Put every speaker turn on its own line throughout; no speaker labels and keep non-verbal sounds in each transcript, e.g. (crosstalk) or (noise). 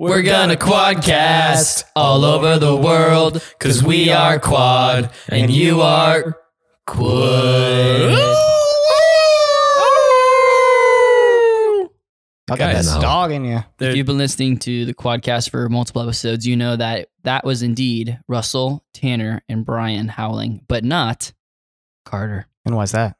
We're gonna quadcast all over the world because we are quad and you are quad.
I'll get
Guys,
that dog in you.
If you've been listening to the quadcast for multiple episodes, you know that that was indeed Russell, Tanner, and Brian howling, but not Carter.
And why's that?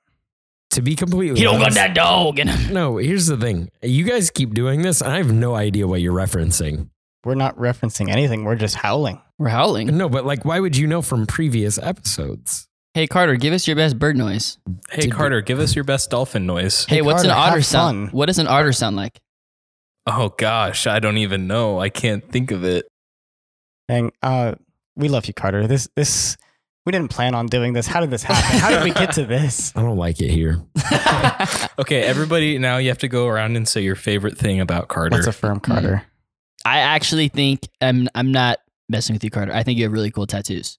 To be completely
He don't got that dog in (laughs) him.
No, here's the thing. You guys keep doing this, and I have no idea what you're referencing.
We're not referencing anything. We're just howling.
We're howling.
No, but like, why would you know from previous episodes?
Hey Carter, give us your best bird noise.
Hey
Did-
Carter, give us your best dolphin noise.
Hey,
Hey,
what's an
Carter,
otter
have
sound?
fun.
What does an otter sound like?
Oh gosh, I don't even know. I can't think of it.
And uh, we love you, Carter. This this we didn't plan on doing this. How did this happen? How did we get to this? (laughs)
I don't like it here. (laughs)
Okay, everybody, now you have to go around and say your favorite thing about Carter.
Let's affirm mm. Carter.
I actually think I'm I'm not messing with you, Carter. I think you have really cool tattoos.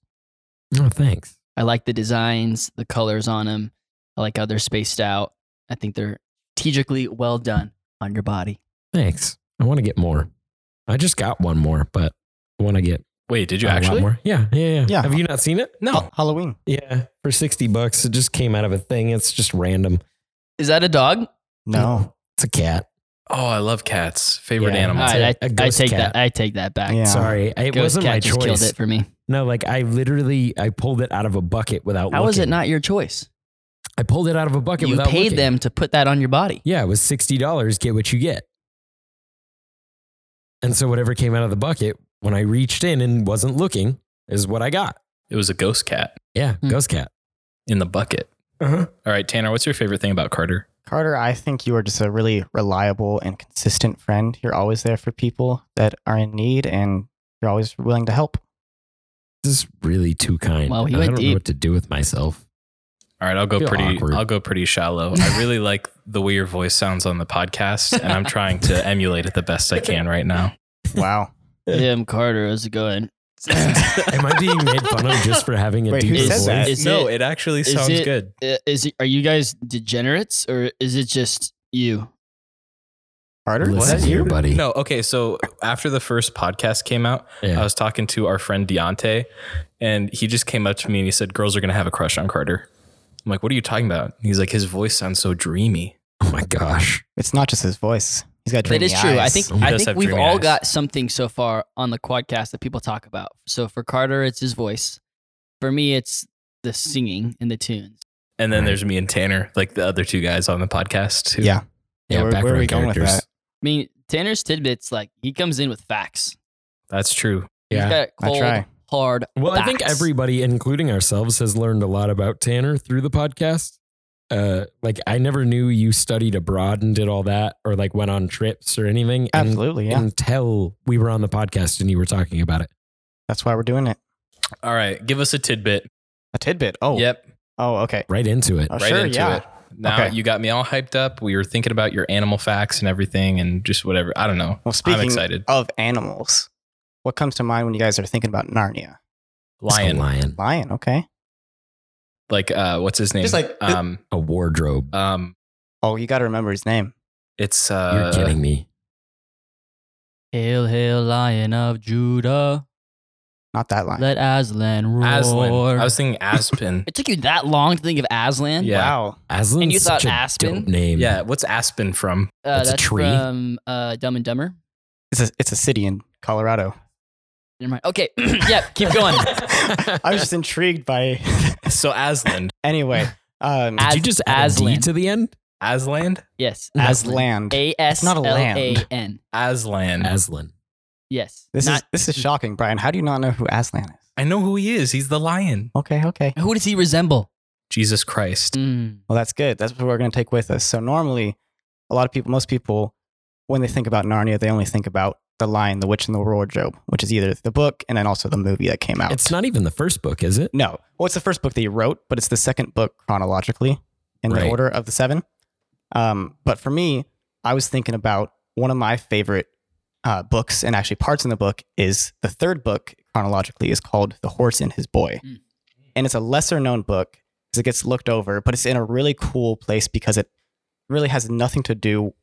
Oh, thanks.
I like the designs, the colors on them. I like how they're spaced out. I think they're strategically well done on your body.
Thanks. I want to get more. I just got one more, but I want to get
Wait, did you
a
actually?
more. Yeah, yeah, yeah,
Yeah.
Have you not seen it?
No.
Ha- Halloween.
Yeah, for sixty bucks. It just came out of a thing. It's just random.
Is that a dog?
No.
It's a cat.
Oh, I love cats. Favorite
Yeah.
animal.
All right,
a
I, I
ghost
take
cat.
that. I take that back.
Yeah.
Sorry, it
Ghost
wasn't
cat
my
just killed it for me.
No, like I literally, I pulled it out of a bucket without.
How was it not your choice?
I pulled it out of a bucket
You
without
paid
looking.
them to put that on your body.
Yeah, it was sixty dollars. Get what you get. And so whatever came out of the bucket, when I reached in and wasn't looking, is what I got.
It was a ghost cat
Yeah,
Hmm.
ghost cat.
in the bucket.
Uh-huh.
All right, Tanner, what's your favorite thing about Carter?
Carter, I think you are just a really reliable and consistent friend. You're always there for people that are in need and you're always willing to help.
This is really too kind.
Well, he
I
went
don't
deep.
know what to do with myself.
All right, I'll go
Feel
pretty.
awkward.
I'll go pretty shallow. I (laughs) really like the way your voice sounds on the podcast, and I'm trying to (laughs) emulate it the best I can right now.
Wow.
Yeah, I'm Carter. How's it going? (laughs) (laughs)
Am I being made fun of just for having a
Wait,
deep
who said
voice?
that?
Is
no,
it-
it, actually
is
sounds
it-
good.
Uh, Is it, are you guys degenerates or is it just you?
Carter, was
Listen
that
here,
you?
buddy.
No, okay. So after the first podcast came out,
Yeah.
I was talking to our friend Deontay, and he just came up to me and he said, "Girls are gonna have a crush on Carter." I'm like, "What are you talking about?" He's like, "His voice sounds so dreamy."
oh my gosh.
It's not just his voice. He's got
That
dreamy
is true. I think I think we've all
eyes.
got something so far on the quadcast that people talk about. So for Carter, it's his voice. For me, it's the singing and the tunes.
And then
Right.
there's me and Tanner, like the other two guys on the podcast. Too.
Yeah.
Yeah,
where, where are
background
we going with that?
I mean, Tanner's tidbits like he comes in with facts.
that's true.
Yeah.
He's got
I
cold,
try.
hard.
Well, I think everybody, including ourselves, has learned a lot about Tanner through the podcast. Uh, like I never knew you studied abroad and did all that, or like went on trips or anything. and-
Absolutely. Yeah.
Until we were on the podcast and you were talking about it.
That's why we're doing it.
All right, give us a tidbit.
A tidbit. Oh.
Yep,
Oh, okay.
Right into it.
Oh,
right
sure.
into
yeah.
it. Now
Okay.
you got me all hyped up. We were thinking about your animal facts and everything, and just whatever. I don't know.
Well, speaking
I'm excited.
of animals, what comes to mind when you guys are thinking about Narnia?
Lion,
lion.
Lion. Okay.
Like uh, what's his name?
Just like
um,
A wardrobe.
um,
Oh, you got to remember his name.
it's uh, You're
kidding me.
Hail, hail, Lion of Judah,
Not that lion.
let Aslan roar.
Aslan. I was thinking Aspen. (laughs)
it took you that long to think of Aslan?
Yeah.
Wow.
Aslan's
And you thought
such a
Aspen?
dope name.
yeah, what's Aspen from?
Uh,
That's a tree?
from uh, Dumb and Dumber.
It's a it's a city in Colorado.
Never mind. Okay, (clears throat) yeah, keep going. (laughs)
I was just intrigued by. (laughs) (laughs)
So Aslan, (laughs)
anyway, um,
As-
Did you just add a D
Aslan.
to the end?
Aslan,
Yes,
Aslan.
A S
not a
L A
land.
N.
Aslan.
Aslan.
Yes.
This
Not-
is this is shocking, Brian. How do you not know who Aslan is?
I know who he is. He's the lion.
Okay, okay.
Who does he resemble?
Jesus Christ.
Mm.
Well, that's good. That's what we're going to take with us. So normally, a lot of people, most people, when they think about Narnia, they only think about the Lion, the Witch, and the Wardrobe, which is either the book and then also the movie that came out.
It's not even the first book, is it?
no. Well, it's the first book that he wrote, but it's the second book chronologically in the order of the seven. Um, but for me, I was thinking about one of my favorite uh, books, and actually parts in the book is the third book chronologically is called The Horse and His Boy,
Mm.
and it's a lesser known book because it gets looked over, but it's in a really cool place because it really has nothing to do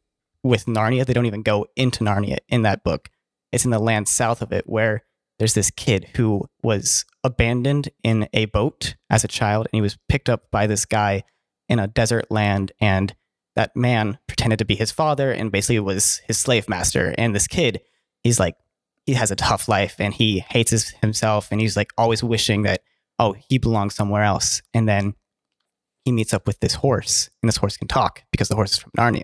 with Narnia. They don't even go into Narnia in that book. It's in the land south of it where there's this kid who was abandoned in a boat as a child and he was picked up by this guy in a desert land and that man pretended to be his father and basically was his slave master and this kid he's like he has a tough life and he hates himself and he's like always wishing that oh he belongs somewhere else and then he meets up with this horse and this horse can talk because the horse is from narnia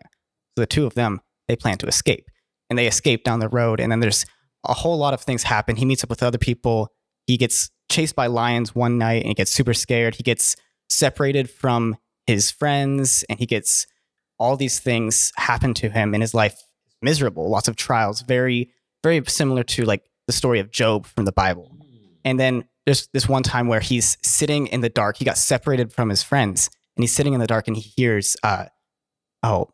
so the two of them they plan to escape. And they escape down the road and then there's a whole lot of things happen. He meets up with other people. He gets chased by lions one night and he gets super scared. He gets separated from his friends and he gets all these things happen to him in his life miserable. Lots of trials. Very very similar to like the story of Job from the bible. And then there's this one time where he's sitting in the dark. He got separated from his friends and he's sitting in the dark and he hears uh oh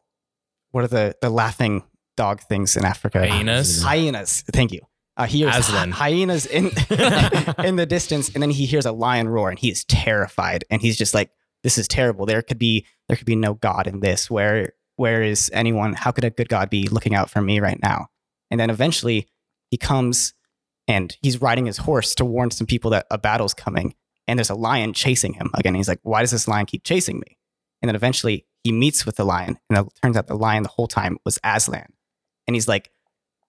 what are the the laughing dog things in africa?
Hyenas?
hyenas. Thank you. Uh, he hears
Aslan.
hyenas in (laughs) in the distance and then he hears a lion roar and he is terrified and he's just like this is terrible. There could be there could be no god in this. Where where is anyone? How could a good god be looking out for me right now? And then eventually he comes and he's riding his horse to warn some people that a battle's coming and there's a lion chasing him again. He's like why does this lion keep chasing me? And then eventually he meets with the lion and it turns out the lion the whole time was aslan and he's like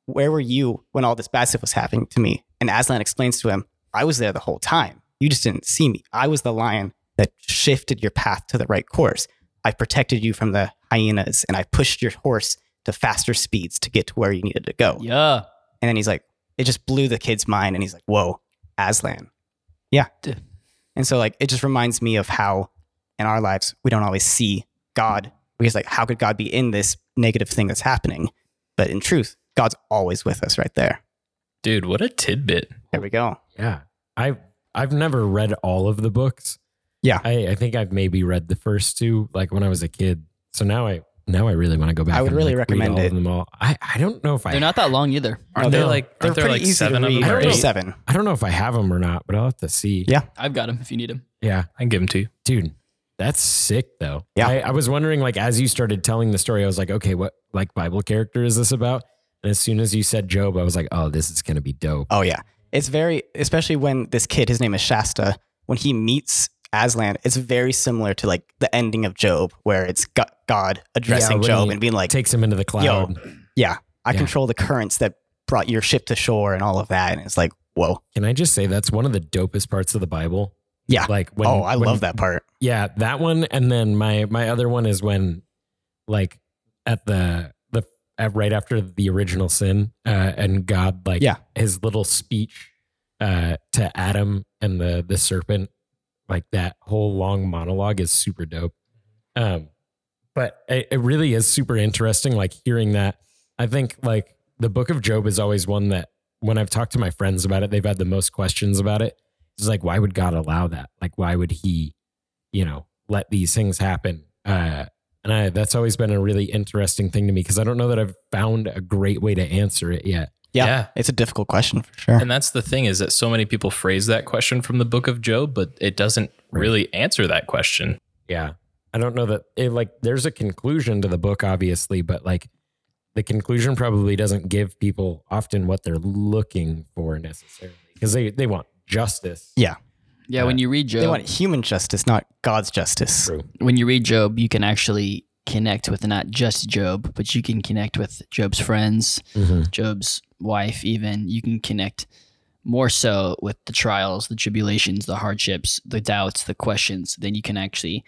where were you when all this bad stuff was happening to me? And Aslan explains to him, I was there the whole time. You just didn't see me. I was the lion that shifted your path to the right course. I protected you from the hyenas and I pushed your horse to faster speeds to get to where you needed to go.
Yeah.
And then he's like, it just blew the kid's mind. And he's like, whoa, Aslan. Yeah. And so, like, it just reminds me of how in our lives, we don't always see God. Because, like, how could God be in this negative thing that's happening? But in truth, God's always with us right there.
Dude, what a tidbit.
There we go.
Yeah. I've I've never read all of the books.
Yeah.
I, I think I've maybe read the first two like when I was a kid. So now I now I really want to go back.
I would
and,
really
like, read
recommend
all
it.
of them all. I, I don't know if I
They're not that long either.
Aren't
No,
they like
They're
aren't there
pretty
like
easy
seven
to
of
read.
them?
I
or
don't
seven.
I don't know if I have them or not, but I'll have to see.
Yeah.
I've got them if you need them.
Yeah.
I can give them to you.
Dude, that's sick though.
Yeah.
I, I was wondering, like, as you started telling the story, I was like, okay, what like Bible character is this about? And as soon as you said Job, I was like, oh, this is gonna be dope.
Oh yeah, it's very especially when this kid, his name is Shasta, when he meets Aslan, it's very similar to like the ending of Job, where it's God addressing
when
Job and being like,
Takes him into the cloud.
"Yeah, I
Yeah.
control the currents that brought your ship to shore and all of that." And it's like, whoa,
Can I just say that's one of the dopest parts of the Bible?
Yeah.
Like when
oh, I
when-
love that part.
Yeah, that one, and then my my other one is when, like, at the the at, right after the original sin, uh, and God like
Yeah.
his little speech, uh, to Adam and the the serpent, like that whole long monologue is super dope. Um, but it, it really is super interesting, like hearing that. I think like the Book of Job is always one that when I've talked to my friends about it, they've had the most questions about it. It's like, why would God allow that? Like, why would He, you know, let these things happen? Uh, and I, that's always been a really interesting thing to me because I don't know that I've found a great way to answer it yet.
Yeah,
Yeah.
it's a difficult question for sure.
And that's the thing is that so many people phrase that question from the book of Job, but it doesn't really answer that question.
Yeah. I don't know that it like there's a conclusion to the book, obviously, but like the conclusion probably doesn't give people often what they're looking for necessarily because they, they want justice.
yeah,
Yeah, when you read Job, they
want human justice, not God's justice.
True.
when you read Job, you can actually connect with not just Job, but you can connect with Job's friends,
Mhm.
Job's wife, even. You can connect more so with the trials, the tribulations, the hardships, the doubts, the questions. Then you can actually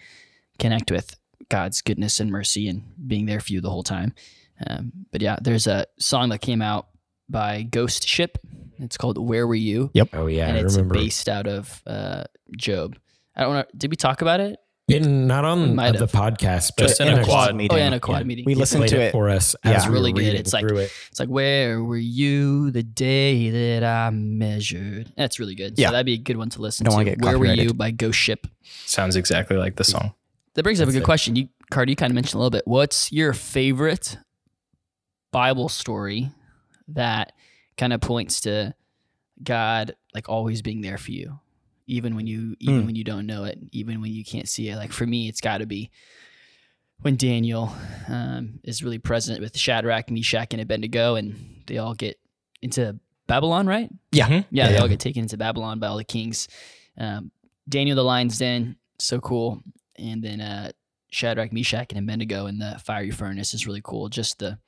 connect with God's goodness and mercy and being there for you the whole time. Um, but yeah, there's a song that came out by Ghost Ship. It's called "Where Were You," Yep.
Oh yeah,
and
I
it's
remember.
based out of uh, Job. I don't know. Did we talk about it?
In, not on
Might
uh, the
have.
podcast, but
Just in
in
a
a
quad
quad.
meeting.
Oh yeah, in a quad
Yeah.
meeting.
We
Yeah.
listened to
it
it.
for us
Yeah.
as
It's
we were
really good. It's like-
it.
It's like, where were you the day that I measured? That's really good.
Yeah.
So that'd be a good one to listen
Don't
to.
wanna get
where were you by Ghost Ship?
Sounds exactly like the song.
That brings up a good
it.
question. You, Carter, you kind of mentioned a little bit. What's your favorite Bible story that kind of points to God like always being there for you, even when you even
Hmm.
when you don't know it, even when you can't see it? Like for me, it's got to be when Daniel um, is really present with Shadrach, Meshach, and Abednego, and they all get into Babylon, right?
Yeah.
Mhm.
Yeah, they all get taken into Babylon by all the kings. Um, Daniel the lion's den, so cool. And then uh, Shadrach, Meshach, and Abednego in the fiery furnace is really cool. Just the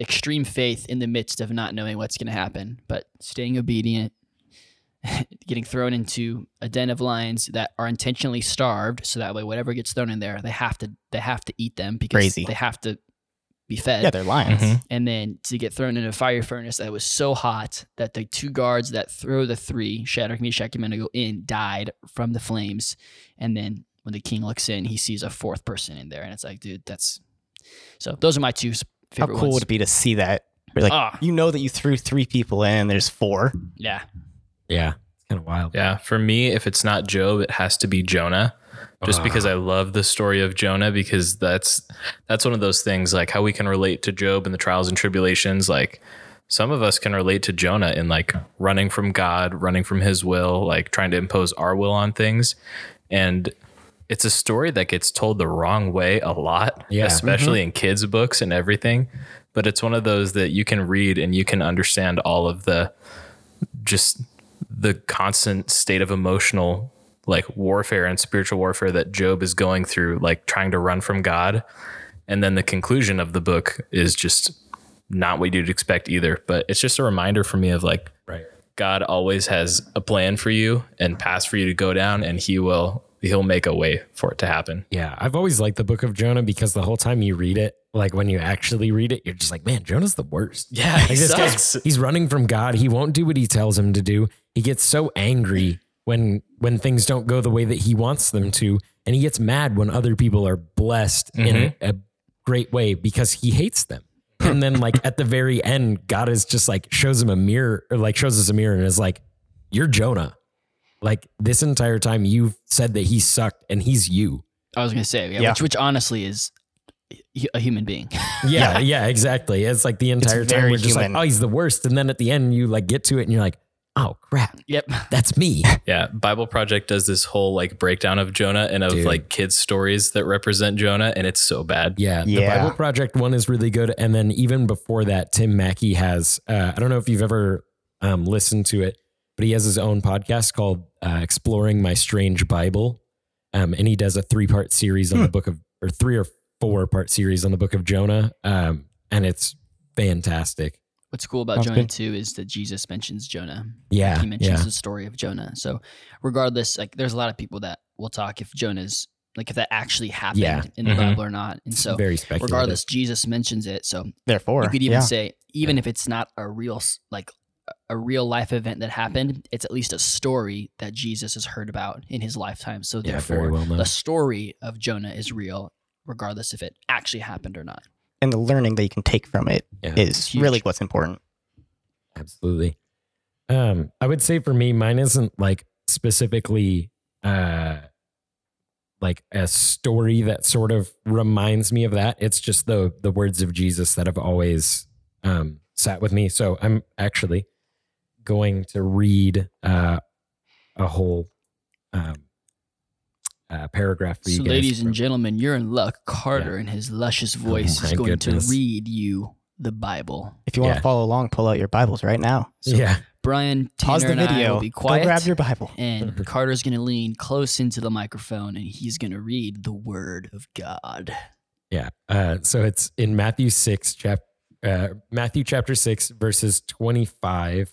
extreme faith in the midst of not knowing what's going to happen, but staying obedient, (laughs) getting thrown into a den of lions that are intentionally starved, so that way whatever gets thrown in there, they have to they have to eat them because
Crazy.
they have to be fed
Yeah, they're lions.
Mhm.
and then to get thrown in a fire furnace that was so hot that the two guards that throw the three Shadrach, Meshach, and Abednego in died from the flames. And then when the king looks in, he sees a fourth person in there, and it's like, dude, that's so. Those are my two s-
How cool
ones.
would it be to see that? Where, like
Ah.
you know that you threw three people in, and there's four.
Yeah,
Yeah, it's kind of wild.
Yeah, for me, if it's not Job, it has to be Jonah. Just
Ah.
because I love the story of Jonah, because that's that's one of those things like how we can relate to Job and the trials and tribulations. Like some of us can relate to Jonah in like running from God, running from His will, like trying to impose our will on things, and it's a story that gets told the wrong way a lot,
Yeah.
especially mm-hmm. in kids' books and everything. But it's one of those that you can read and you can understand all of the just the constant state of emotional like warfare and spiritual warfare that Job is going through, like trying to run from God. And then the conclusion of the book is just not what you'd expect either. But it's just a reminder for me of like,
Right.
God always has a plan for you and path for you to go down, and He will He'll make a way for it to happen.
Yeah, I've always liked the book of Jonah because the whole time you read it, like when you actually read it, you're just like, man, Jonah's the worst.
Yeah,
Like this guy's he's running from God. He won't do what he tells him to do. He gets so angry when when things don't go the way that he wants them to, and he gets mad when other people are blessed in mm-hmm. a, a great way because he hates them. And then like at the very end, God is just like shows him a mirror or like shows us a mirror and is like, You're Jonah. Like this entire time you've said that he sucked and he's you.
I was gonna say, yeah,
Yeah.
Which, which honestly is a human being. (laughs)
Yeah, yeah, exactly. It's like the entire time we're just
human.
like, oh, he's the worst. And then at the end, you like get to it and you're like, oh crap,
yep.
that's me. (laughs)
Yeah, Bible Project does this whole like breakdown of Jonah and of
Dude.
like kids' stories that represent Jonah, and it's so bad.
Yeah, the
Yeah.
Bible Project one is really good. And then even before that, Tim Mackie has, uh, I don't know if you've ever um, listened to it, but he has his own podcast called uh, Exploring My Strange Bible. Um, and he does a three part series on the book of, or three or four part series on the book of Jonah. Um, and it's fantastic.
What's cool about
Sounds
Jonah
good.
too is that Jesus mentions Jonah.
Yeah.
he mentions
yeah.
the story of Jonah. So regardless, like there's a lot of people that will talk if Jonah's like if that actually happened
Yeah.
in the
Mhm.
Bible or not. And so
Very speculative.
regardless, Jesus mentions it. So
Therefore,
you could even
yeah.
say even if it's not a real like a real life event that happened, it's at least a story that Jesus has heard about in his lifetime. So
Yeah,
therefore,
very well
the story of Jonah is real, regardless if it actually happened or not.
and the learning that you can take from it
Yeah.
is really what's important.
Absolutely. Um, I would say for me, mine isn't like specifically uh like a story that sort of reminds me of that. It's just the the words of Jesus that have always um sat with me. So I'm actually going to read uh a whole um uh, paragraph for you
So,
guys.
ladies and gentlemen, you're in luck. Carter, in his luscious voice,
Oh
is going
goodness.
to read you the Bible.
If you want
Yeah.
to follow along, pull out your Bibles right now.
So
yeah.
Brian, Tanner,
Pause the
and I
video.
will be
Go
quiet.
grab your Bible.
and (laughs) Carter's going to lean close into the microphone and he's going to read the Word of God.
Yeah. Uh, so it's in Matthew 6, chap- uh, Matthew chapter 6, verses 25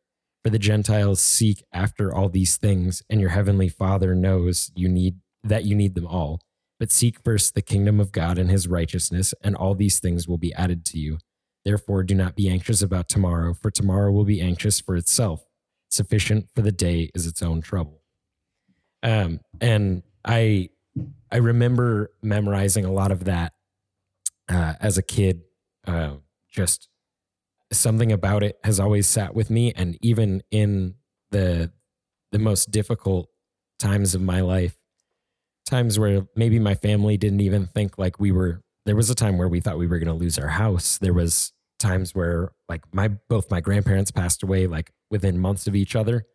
For the Gentiles seek after all these things, and your heavenly Father knows you need that you need them all. But seek first the kingdom of God and his righteousness, and all these things will be added to you. Therefore, do not be anxious about tomorrow, for tomorrow will be anxious for itself. Sufficient for the day is its own trouble. Um, and I I remember memorizing a lot of that uh, as a kid. Uh, just something about it has always sat with me, and even in the the most difficult times of my life, times where maybe my family didn't even think like we were. There was a time where we thought we were going to lose our house. There was times where like my both my grandparents passed away like within months of each other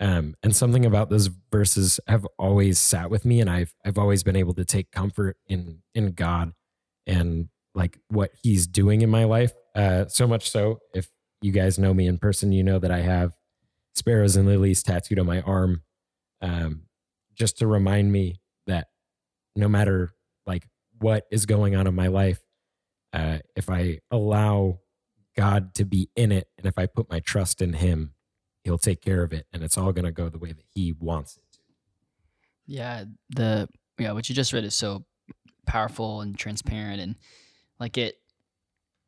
um, and something about those verses have always sat with me, and I've I've always been able to take comfort in in God and like what He's doing in my life. Uh, so much so, if you guys know me in person, you know that I have sparrows and lilies tattooed on my arm, um, just to remind me that no matter like what is going on in my life, uh, if I allow God to be in it, and if I put my trust in Him, he'll take care of it and it's all going to go the way that he wants it to.
Yeah, the yeah, what you just read is so powerful and transparent and like it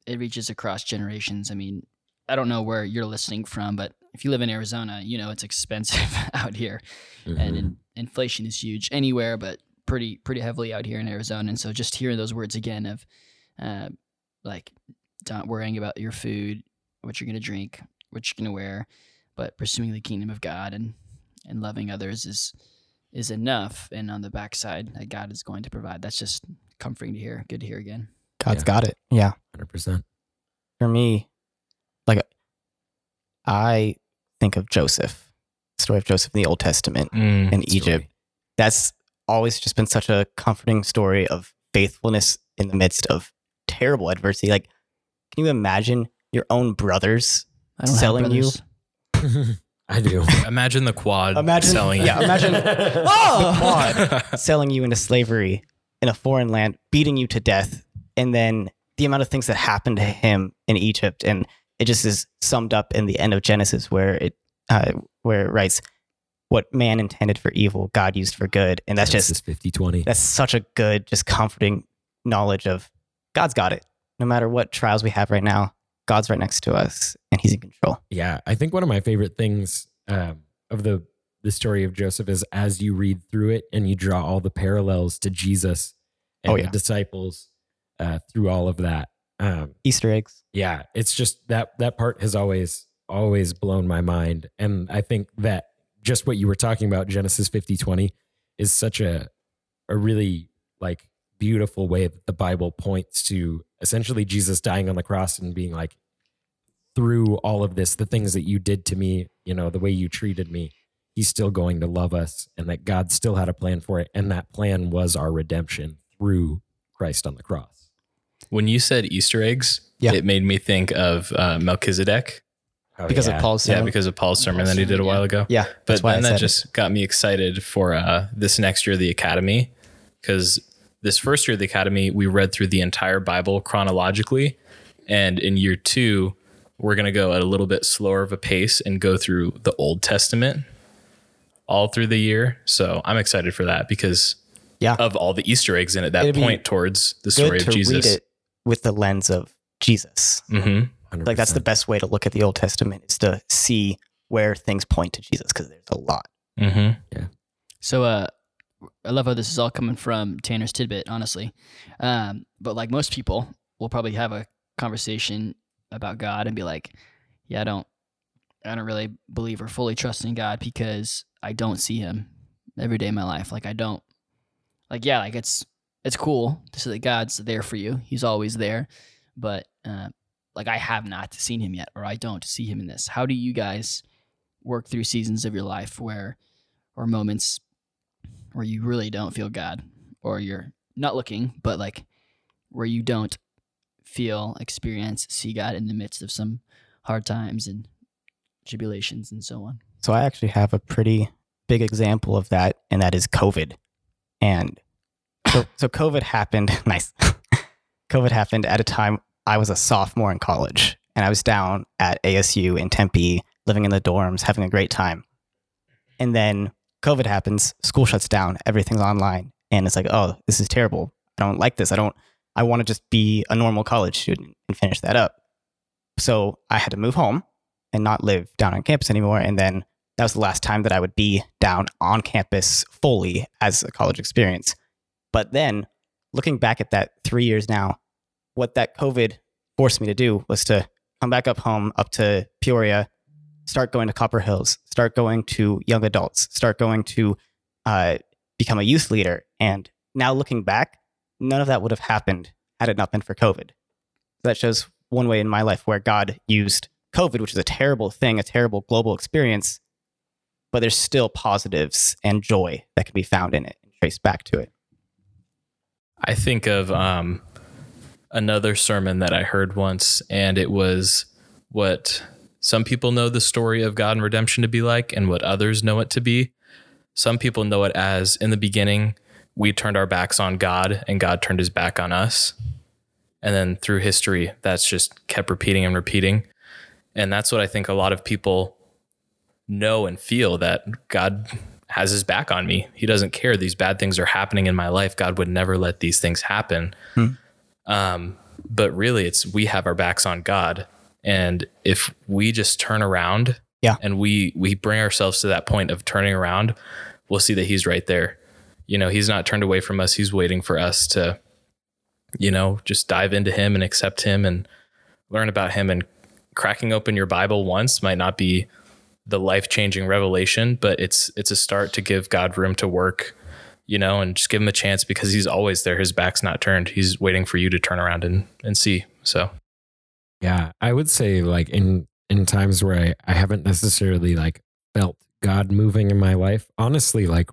it reaches across generations. I mean, I don't know where you're listening from, but if you live in Arizona, you know it's expensive (laughs) out here, mm-hmm. and in, inflation is huge anywhere, but pretty pretty heavily out here in Arizona. And so just hearing those words again of, uh, like, not worrying about your food, what you're gonna drink, what you're gonna wear, but pursuing the kingdom of God and and loving others is is enough. And on the backside, that God is going to provide. That's just comforting to hear. Good to hear again.
God's yeah. got it. Yeah,
hundred percent.
For me, like I think of Joseph, story of Joseph in the Old Testament mm, in Egypt. Story. That's always just been such a comforting story of faithfulness in the midst of terrible adversity. Like, can you imagine your own brothers selling you (laughs)
I do. (laughs)
Imagine the quad
imagine,
selling.
Yeah, imagine oh! (laughs) the quad selling you into slavery in a foreign land, beating you to death, and then the amount of things that happened to him in Egypt, and it just is summed up in the end of Genesis, where it uh, where it writes, "What man intended for evil, God used for good," and that's Genesis
just 50-20.
That's such a good, just comforting knowledge of God's got it. No matter what trials we have right now, God's right next to us and he's in control.
Yeah. I think one of my favorite things um, of the, the story of Joseph is as you read through it and you draw all the parallels to Jesus and oh, yeah. the disciples uh, through all of that. Um,
Easter eggs.
Yeah. It's just that, that part has always, always blown my mind. And I think that just what you were talking about, Genesis 50, 20 is such a, a really like beautiful way that the Bible points to essentially Jesus dying on the cross and being like, through all of this, the things that you did to me, you know, the way you treated me, he's still going to love us and that God still had a plan for it. And that plan was our redemption through Christ on the cross.
When you said Easter eggs, yeah. it made me think of uh, Melchizedek.
Oh, because yeah. of Paul's sermon.
Yeah, because of Paul's sermon Paul's that he did a while ago.
Yeah.
But then that just it. got me excited for uh, this next year, of the academy, because this first year of the academy, we read through the entire Bible chronologically. And in year two, we're going to go at a little bit slower of a pace and go through the Old Testament all through the year. So I'm excited for that because yeah. of all the Easter eggs in it that It'd point towards the story of Jesus. Read it
with the lens of Jesus. Mm-hmm. Like that's the best way to look at the Old Testament is to see where things point to Jesus because there's a lot.
Mm-hmm.
Yeah. So, uh, I love how this is all coming from Tanner's tidbit, honestly. Um, but like most people, we'll probably have a conversation about God and be like, yeah, I don't, I don't really believe or fully trust in God because I don't see Him every day of my life. Like I don't, like yeah, like it's it's cool to see that God's there for you. He's always there, but uh, like I have not seen Him yet, or I don't see Him in this. How do you guys work through seasons of your life where, or moments where you really don't feel God, or you're not looking, but like where you don't feel, experience, see God in the midst of some hard times and tribulations and so on.
So I actually have a pretty big example of that, and that is COVID. And so, so COVID happened. (laughs) Nice. COVID happened at a time I was a sophomore in college, and I was down at ASU in Tempe living in the dorms, having a great time. And then COVID happens, school shuts down, everything's online. And it's like, oh, this is terrible. I don't like this. I don't, I want to just be a normal college student and finish that up. So I had to move home and not live down on campus anymore. And then that was the last time that I would be down on campus fully as a college experience. But then looking back at that three years now, what that COVID forced me to do was to come back up home, up to Peoria, start going to Copper Hills, start going to young adults, start going to uh, become a youth leader. And now looking back, none of that would have happened had it not been for COVID. That shows one way in my life where God used COVID, which is a terrible thing, a terrible global experience, but there's still positives and joy that can be found in it and traced back to it.
I think of um, another sermon that I heard once, and it was what some people know the story of God and redemption to be like, and what others know it to be. Some people know it as in the beginning, we turned our backs on God, and God turned his back on us. And then through history, that's just kept repeating and repeating. And that's what I think a lot of people know and feel that God has his back on me. He doesn't care. These bad things are happening in my life. God would never let these things happen. Hmm. Um, but really, it's we have our backs on God, and if we just turn around,
yeah,
and we we bring ourselves to that point of turning around, we'll see that He's right there. You know, He's not turned away from us. He's waiting for us to, you know, just dive into Him and accept Him and learn about Him. And cracking open your Bible once might not be the life changing revelation, but it's it's a start to give God room to work, you know, and just give him a chance because he's always there. His back's not turned. He's waiting for you to turn around and and see. So
yeah, I would say like in in times where I, I haven't necessarily like felt God moving in my life, honestly, like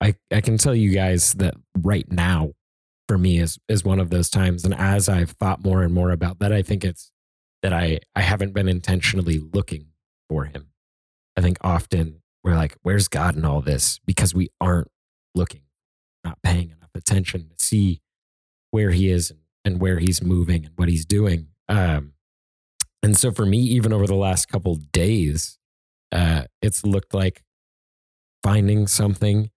I I can tell you guys that right now for me is is one of those times. And as I've thought more and more about that, I think it's that I I haven't been intentionally looking for him. I think often we're like, where's God in all this? Because we aren't looking, not paying enough attention to see where he is and, and where he's moving and what he's doing. Um, and so for me, even over the last couple days, uh, it's looked like finding something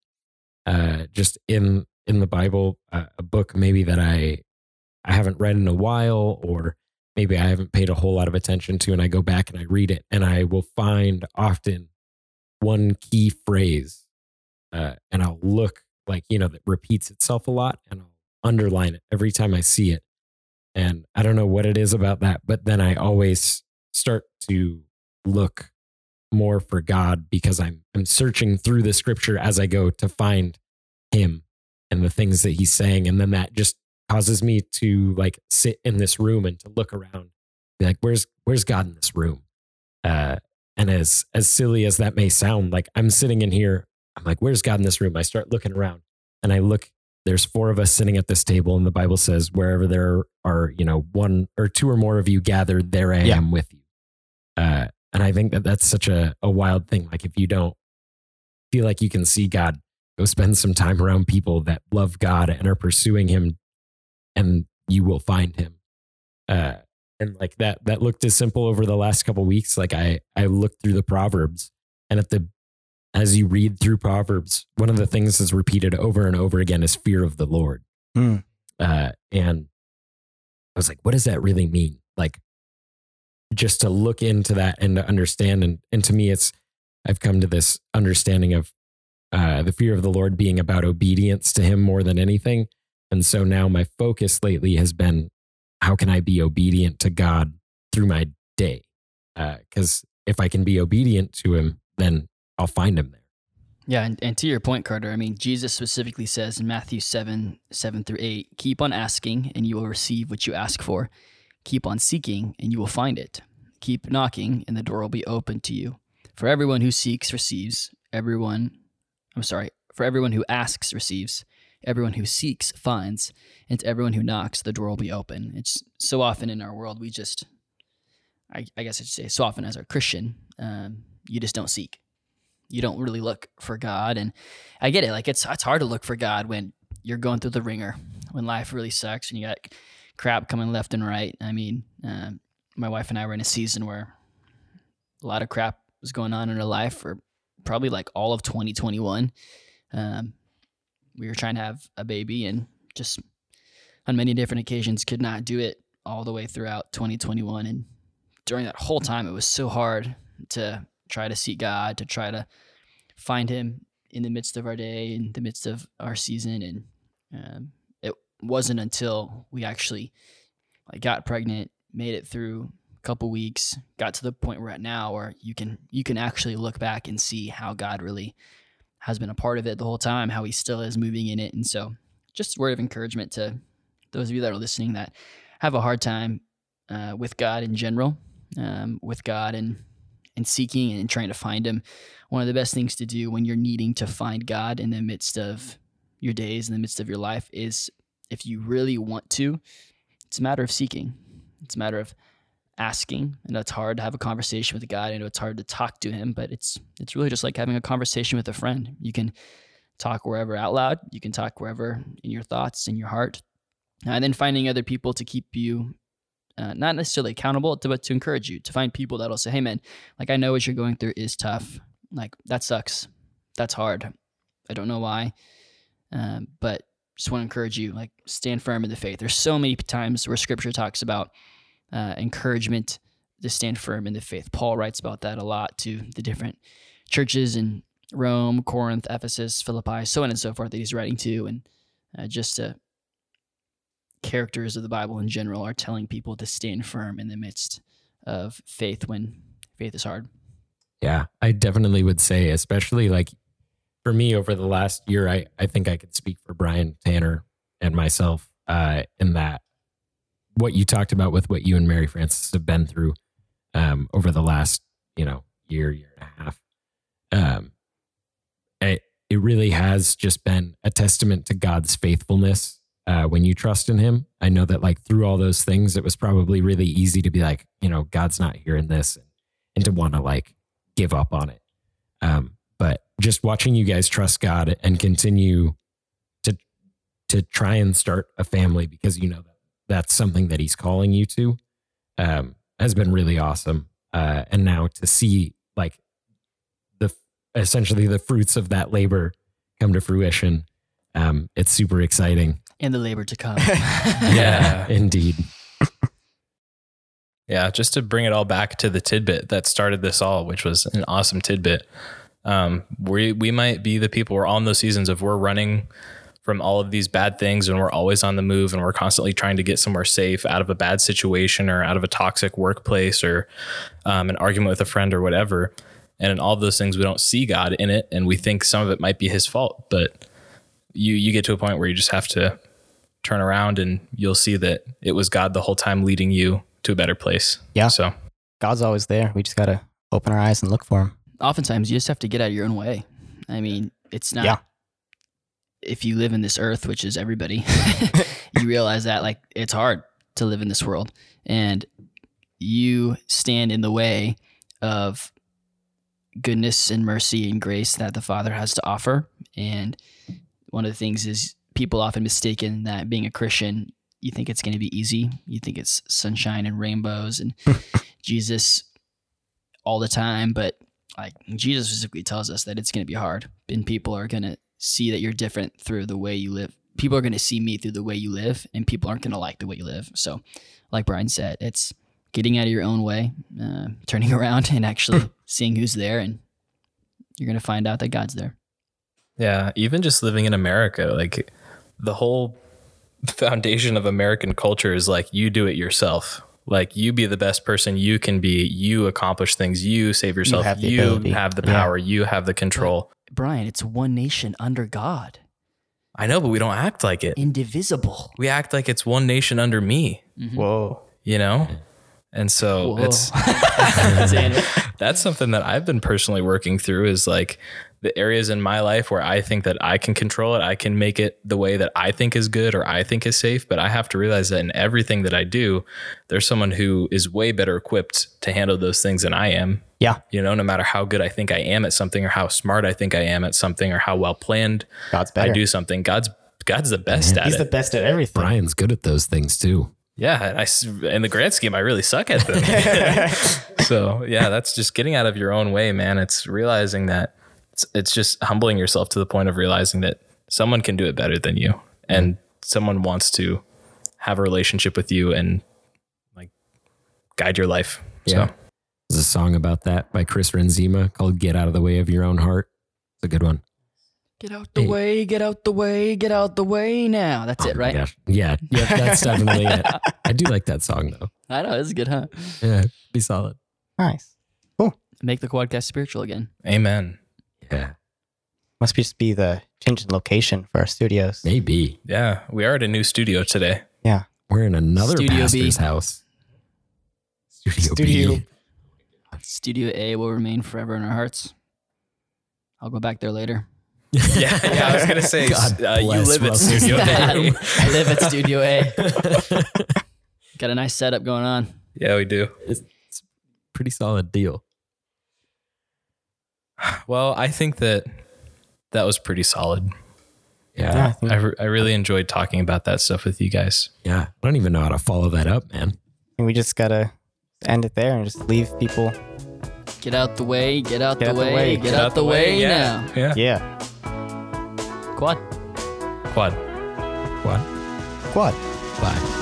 uh, just in in the Bible, uh, a book maybe that I I haven't read in a while, or maybe I haven't paid a whole lot of attention to, and I go back and I read it, and I will find often one key phrase, uh, and I'll look like you know that repeats itself a lot, and I'll underline it every time I see it. And I don't know what it is about that, but then I always start to look more for God because I'm I'm searching through the scripture as I go to find him and the things that he's saying and then that just causes me to like sit in this room and to look around be like where's where's god in this room? Uh and as as silly as that may sound like i'm sitting in here i'm like where's god in this room? I start looking around and i look there's four of us sitting at this table and the bible says wherever there are you know one or two or more of you gathered there i yeah. am with you. Uh and i think that that's such a, a wild thing like if you don't feel like you can see god go spend some time around people that love god and are pursuing him and you will find him. Uh, and like that, that looked as simple over the last couple weeks. Like I, I looked through the Proverbs and at the, as you read through Proverbs, one of the things that's repeated over and over again is fear of the Lord. Mm. Uh, and I was like, what does that really mean? Like just to look into that and to understand. And, and to me, it's, I've come to this understanding of uh, the fear of the Lord being about obedience to him more than anything. And so now my focus lately has been how can I be obedient to God through my day? Because uh, if I can be obedient to Him, then I'll find Him there.
Yeah, and, and to your point, Carter, I mean, Jesus specifically says in Matthew 7 7 through 8, keep on asking and you will receive what you ask for. Keep on seeking and you will find it. Keep knocking and the door will be open to you. For everyone who seeks receives, everyone, I'm sorry, for everyone who asks receives, everyone who seeks finds, and to everyone who knocks, the door will be open. It's so often in our world, we just, I, I guess I should say, so often as a Christian, um, you just don't seek. You don't really look for God. And I get it. Like, it's, it's hard to look for God when you're going through the ringer, when life really sucks, and you got crap coming left and right. I mean, um, my wife and I were in a season where a lot of crap was going on in her life for probably like all of 2021. Um, we were trying to have a baby and just on many different occasions could not do it all the way throughout 2021. And during that whole time, it was so hard to try to seek God, to try to find Him in the midst of our day, in the midst of our season. And um, it wasn't until we actually like got pregnant, made it through a couple weeks, got to the point we're at now, where you can you can actually look back and see how God really has been a part of it the whole time, how He still is moving in it. And so, just a word of encouragement to those of you that are listening that have a hard time uh, with God in general, um, with God and and seeking and trying to find Him. One of the best things to do when you're needing to find God in the midst of your days, in the midst of your life, is if you really want to, it's a matter of seeking. It's a matter of asking. And it's hard to have a conversation with God. I know it's hard to talk to Him, but it's it's really just like having a conversation with a friend. You can talk wherever out loud. You can talk wherever in your thoughts, in your heart, and then finding other people to keep you uh, not necessarily accountable, but to encourage you to find people that'll say, "Hey, man, like I know what you're going through is tough. Like that sucks. That's hard. I don't know why, um, but just want to encourage you. Like stand firm in the faith. There's so many times where Scripture talks about uh, encouragement to stand firm in the faith. Paul writes about that a lot to the different churches in Rome, Corinth, Ephesus, Philippi, so on and so forth that he's writing to, and uh, just to characters of the Bible in general are telling people to stand firm in the midst of faith when faith is hard.
Yeah, I definitely would say, especially like for me over the last year, I, I think I could speak for Brian Tanner and myself uh, in that what you talked about with what you and Mary Frances have been through um, over the last, you know, year, year and a half. Um, it, it really has just been a testament to God's faithfulness uh, when you trust in him. I know that like through all those things, it was probably really easy to be like, you know, God's not hearing this and, and to want to like give up on it. Um, but just watching you guys trust God and continue to to try and start a family because you know that that's something that He's calling you to um, has been really awesome. Uh, and now to see like the essentially the fruits of that labor come to fruition, um, it's super exciting
and the labor to come. (laughs)
yeah, indeed.
Yeah, just to bring it all back to the tidbit that started this all, which was an awesome tidbit. Um, we we might be the people we're on those seasons of we're running from all of these bad things and we're always on the move and we're constantly trying to get somewhere safe out of a bad situation or out of a toxic workplace or um, an argument with a friend or whatever. And in all of those things, we don't see God in it, and we think some of it might be His fault. But you you get to a point where you just have to turn around and you'll see that it was God the whole time leading you to a better place.
Yeah.
So
God's always there. We just got to open our eyes and look for him.
Oftentimes, you just have to get out of your own way. I mean, it's not.
Yeah.
If you live in this earth, which is everybody, (laughs) (laughs) you realize that like it's hard to live in this world, and you stand in the way of goodness and mercy and grace that the Father has to offer. And one of the things is people often mistaken that being a Christian, you think it's going to be easy. You think it's sunshine and rainbows and (laughs) Jesus all the time. But like Jesus specifically tells us that it's going to be hard and people are going to see that you're different through the way you live. People are going to see me through the way you live and people aren't going to like the way you live. So, like Brian said, it's getting out of your own way, uh, turning (laughs) around and actually (laughs) seeing who's there. And you're going to find out that God's there.
Yeah, even just living in America, like the whole foundation of American culture is like you do it yourself. Like you be the best person you can be. You accomplish things. You save yourself.
have the
You have the
Yeah.
power. You have the control.
Brian, it's one nation under God,
I know, but we don't act like it.
indivisible.
We act like it's one nation under me. Mm-hmm.
Whoa.
You know, and so
Whoa.
it's (laughs) (laughs) that's something that I've been personally working through is like the areas in my life where I think that I can control it, I can make it the way that I think is good or I think is safe. But I have to realize that in everything that I do, there's someone who is way better equipped to handle those things than I am.
Yeah.
You know, no matter how good I think I am at something or how smart I think I am at something or how well planned
God's
I do something, God's God's the best at
He's
it.
the best at everything.
Brian's good at those things too.
Yeah, and I in the grand scheme, I really suck at them. (laughs) so yeah, that's just getting out of your own way, man. It's realizing that it's, it's just humbling yourself to the point of realizing that someone can do it better than you, and someone wants to have a relationship with you and like guide your life.
Yeah.
So
There's a song about that by Chris Renzema called Get Out of the Way of Your Own Heart. It's a good one.
Get out the
Hey.
way, get out the way, get out the way now. That's
Oh
it, right?
Yeah. Yeah. That's (laughs) definitely it. I do like that song though.
I know, it's is good, huh?
Yeah. Be solid.
nice. Cool.
Make the quadcast spiritual again.
amen.
Yeah.
Must just be the change in location for our studios.
Maybe.
Yeah, we are at a new studio today. Yeah.
We're in another
Studio B.
pastor's house. Studio,
Studio.
B.
Studio A will remain forever in our hearts. I'll go back there later. (laughs)
Yeah, yeah. I was gonna say (laughs) uh, you live at
Russell's
Studio A. (laughs)
I live at Studio A. Got a nice setup going on.
Yeah, we do.
it's, it's a pretty solid deal. (sighs)
Well, I think that that was pretty solid.
Yeah,
Yeah.
I
I, re- I really enjoyed talking about that stuff with you guys.
Yeah. I don't even know how to follow that up, man.
And we just gotta end it there and just leave people.
Get out the way, get out,
Get
the,
out the
way,
way,
get, out, the way,
yeah.
now.
Yeah.
Yeah,
Quad.
Quad.
What?
quad.
Bye.